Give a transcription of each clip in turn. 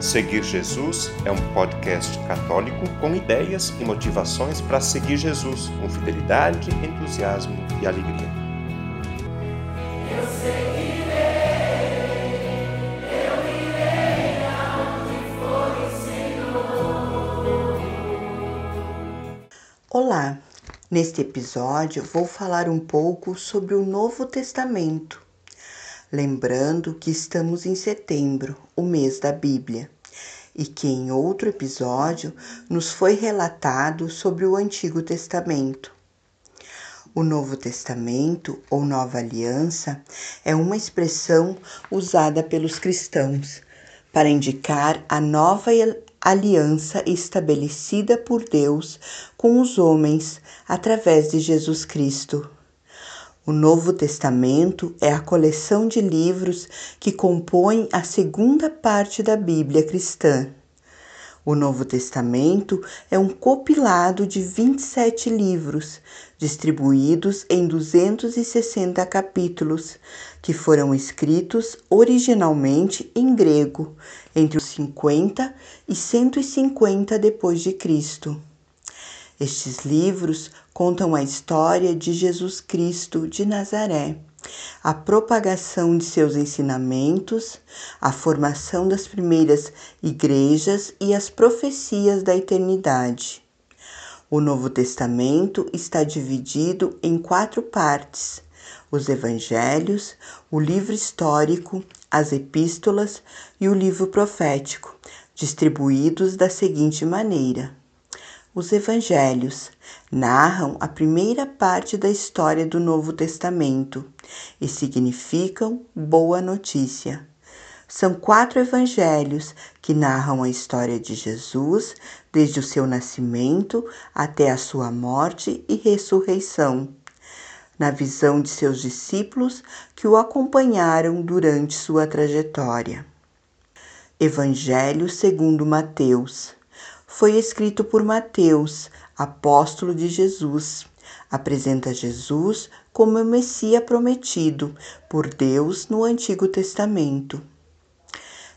Seguir Jesus é um podcast católico com ideias e motivações para seguir Jesus com fidelidade, entusiasmo e alegria. Eu seguirei, eu irei aonde for o Senhor. Olá, neste episódio vou falar um pouco sobre o Novo Testamento lembrando que estamos em setembro, o mês da Bíblia, e que em outro episódio nos foi relatado sobre o Antigo Testamento. O Novo Testamento ou Nova Aliança é uma expressão usada pelos cristãos para indicar a nova aliança estabelecida por Deus com os homens através de Jesus Cristo. O Novo Testamento é a coleção de livros que compõem a segunda parte da Bíblia cristã. O Novo Testamento é um compilado de 27 livros, distribuídos em 260 capítulos, que foram escritos originalmente em grego, entre os 50 e 150 depois de Cristo. Estes livros contam a história de Jesus Cristo de Nazaré, a propagação de seus ensinamentos, a formação das primeiras igrejas e as profecias da eternidade. O Novo Testamento está dividido em quatro partes: os Evangelhos, o livro histórico, as epístolas e o livro profético, distribuídos da seguinte maneira: os evangelhos narram a primeira parte da história do Novo Testamento e significam boa notícia. São quatro evangelhos que narram a história de Jesus desde o seu nascimento até a sua morte e ressurreição, na visão de seus discípulos que o acompanharam durante sua trajetória. Evangelho segundo Mateus foi escrito por Mateus, apóstolo de Jesus. Apresenta Jesus como o Messias prometido por Deus no Antigo Testamento.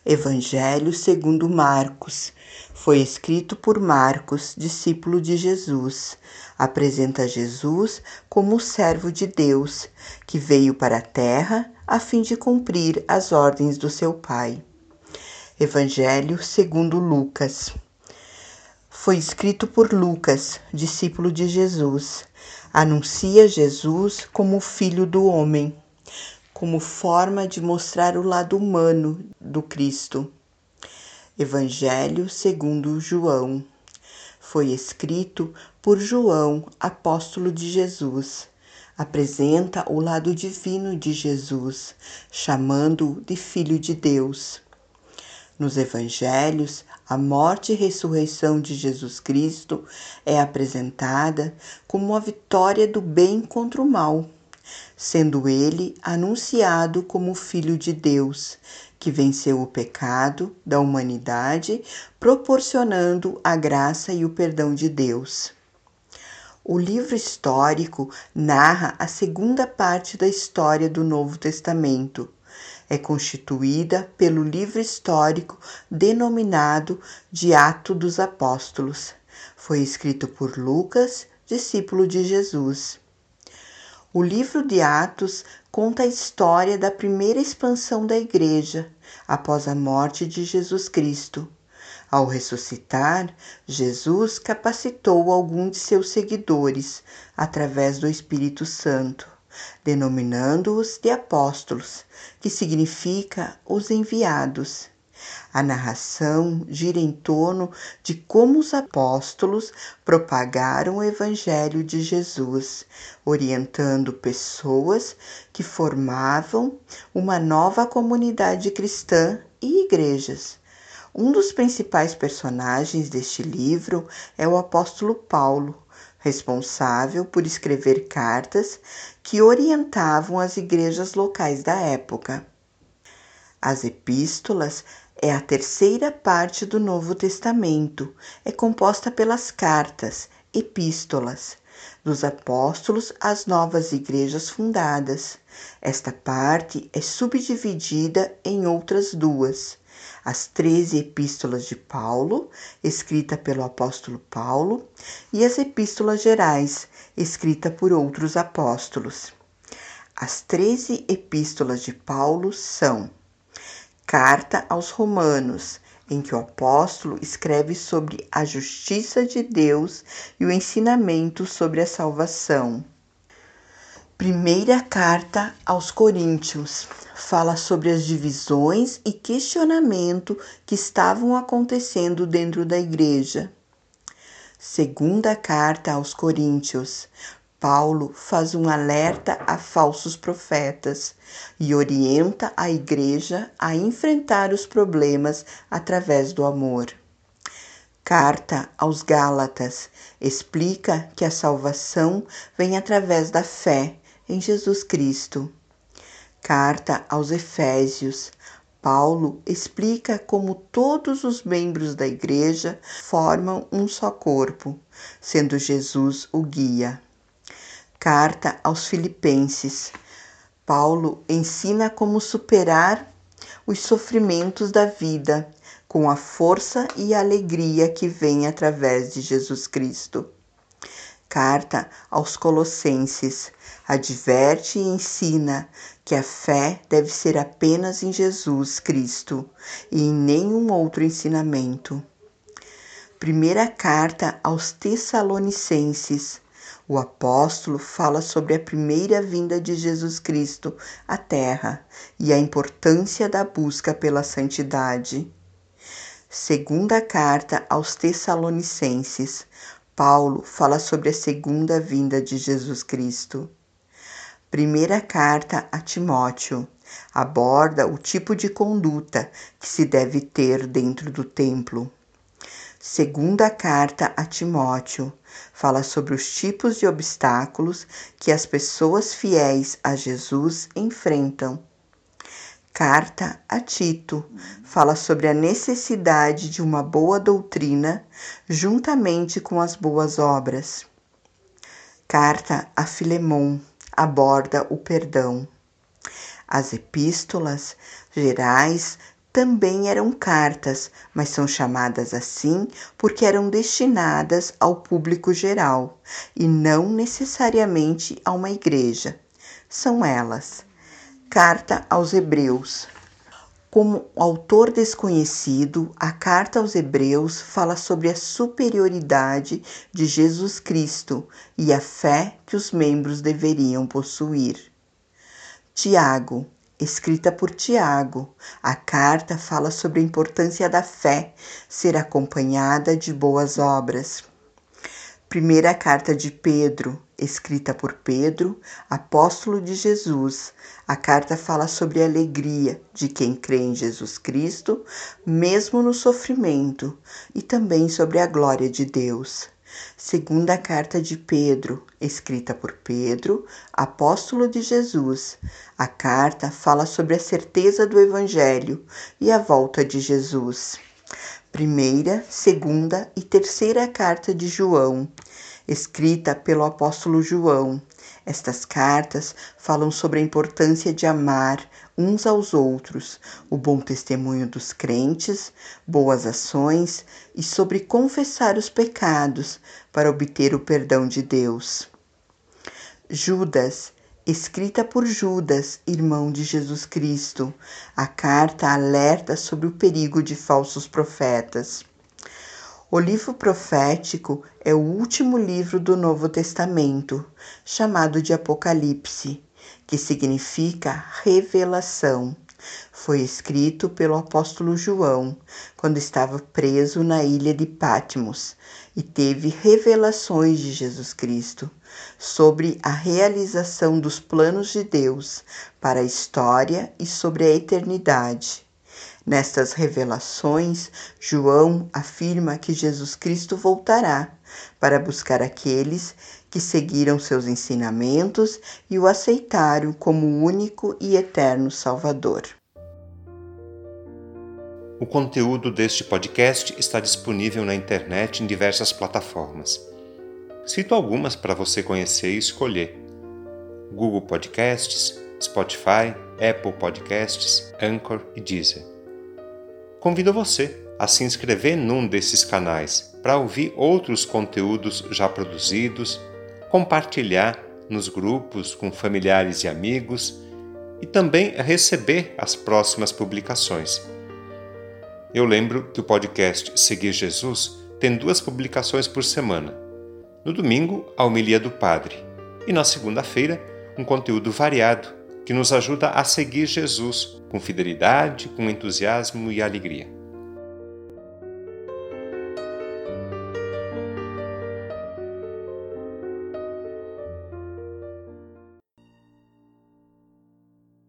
Evangelho segundo Marcos. Foi escrito por Marcos, discípulo de Jesus. Apresenta Jesus como o servo de Deus, que veio para a terra a fim de cumprir as ordens do seu Pai. Evangelho segundo Lucas foi escrito por Lucas, discípulo de Jesus. Anuncia Jesus como filho do homem, como forma de mostrar o lado humano do Cristo. Evangelho segundo João. Foi escrito por João, apóstolo de Jesus. Apresenta o lado divino de Jesus, chamando-o de Filho de Deus. Nos evangelhos, a morte e ressurreição de Jesus Cristo é apresentada como a vitória do bem contra o mal, sendo ele anunciado como Filho de Deus, que venceu o pecado da humanidade, proporcionando a graça e o perdão de Deus. O livro histórico narra a segunda parte da história do Novo Testamento é constituída pelo livro histórico denominado de Atos dos Apóstolos. Foi escrito por Lucas, discípulo de Jesus. O livro de Atos conta a história da primeira expansão da Igreja após a morte de Jesus Cristo. Ao ressuscitar, Jesus capacitou alguns de seus seguidores através do Espírito Santo denominando-os de apóstolos, que significa os enviados. A narração gira em torno de como os apóstolos propagaram o Evangelho de Jesus, orientando pessoas que formavam uma nova comunidade cristã e igrejas. Um dos principais personagens deste livro é o apóstolo Paulo, responsável por escrever cartas que orientavam as igrejas locais da época. As epístolas é a terceira parte do Novo Testamento, é composta pelas cartas, epístolas, dos apóstolos às novas igrejas fundadas. Esta parte é subdividida em outras duas. As 13 epístolas de Paulo, escrita pelo apóstolo Paulo, e as epístolas gerais, escrita por outros apóstolos. As 13 epístolas de Paulo são Carta aos Romanos, em que o apóstolo escreve sobre a justiça de Deus e o ensinamento sobre a salvação. Primeira carta aos Coríntios fala sobre as divisões e questionamento que estavam acontecendo dentro da igreja. Segunda carta aos Coríntios Paulo faz um alerta a falsos profetas e orienta a igreja a enfrentar os problemas através do amor. Carta aos Gálatas explica que a salvação vem através da fé em Jesus Cristo. Carta aos Efésios Paulo explica como todos os membros da igreja formam um só corpo, sendo Jesus o guia. Carta aos Filipenses. Paulo ensina como superar os sofrimentos da vida com a força e a alegria que vem através de Jesus Cristo. Carta aos Colossenses adverte e ensina que a fé deve ser apenas em Jesus Cristo e em nenhum outro ensinamento. Primeira carta aos Tessalonicenses o apóstolo fala sobre a primeira vinda de Jesus Cristo à Terra e a importância da busca pela santidade. Segunda carta aos Tessalonicenses. Paulo fala sobre a segunda vinda de Jesus Cristo. Primeira carta a Timóteo aborda o tipo de conduta que se deve ter dentro do templo. Segunda carta a Timóteo fala sobre os tipos de obstáculos que as pessoas fiéis a Jesus enfrentam. Carta a Tito fala sobre a necessidade de uma boa doutrina juntamente com as boas obras. Carta a Filemon aborda o perdão. As epístolas gerais também eram cartas, mas são chamadas assim porque eram destinadas ao público geral e não necessariamente a uma igreja. São elas: Carta aos Hebreus. Como autor desconhecido, a Carta aos Hebreus fala sobre a superioridade de Jesus Cristo e a fé que os membros deveriam possuir. Tiago, escrita por Tiago. A carta fala sobre a importância da fé ser acompanhada de boas obras. Primeira carta de Pedro, escrita por Pedro, apóstolo de Jesus. A carta fala sobre a alegria de quem crê em Jesus Cristo, mesmo no sofrimento, e também sobre a glória de Deus. Segunda carta de Pedro, escrita por Pedro, apóstolo de Jesus. A carta fala sobre a certeza do evangelho e a volta de Jesus. Primeira, segunda e terceira carta de João, escrita pelo apóstolo João. Estas cartas falam sobre a importância de amar uns aos outros, o bom testemunho dos crentes, boas ações e sobre confessar os pecados para obter o perdão de Deus. Judas, escrita por Judas, irmão de Jesus Cristo, a carta alerta sobre o perigo de falsos profetas. O livro profético é o último livro do Novo Testamento, chamado de Apocalipse, que significa revelação. Foi escrito pelo apóstolo João quando estava preso na ilha de Patmos e teve revelações de Jesus Cristo sobre a realização dos planos de Deus para a história e sobre a eternidade. Nestas revelações, João afirma que Jesus Cristo voltará para buscar aqueles que seguiram seus ensinamentos e o aceitaram como único e eterno Salvador. O conteúdo deste podcast está disponível na internet em diversas plataformas. Cito algumas para você conhecer e escolher: Google Podcasts, Spotify, Apple Podcasts, Anchor e Deezer. convido você a se inscrever num desses canais para ouvir outros conteúdos já produzidos, compartilhar nos grupos com familiares e amigos e também receber as próximas publicações. Eu lembro que o podcast Seguir Jesus tem duas publicações por semana. No domingo, a homilia do Padre, e na segunda-feira, um conteúdo variado que nos ajuda a seguir Jesus com fidelidade, com entusiasmo e alegria.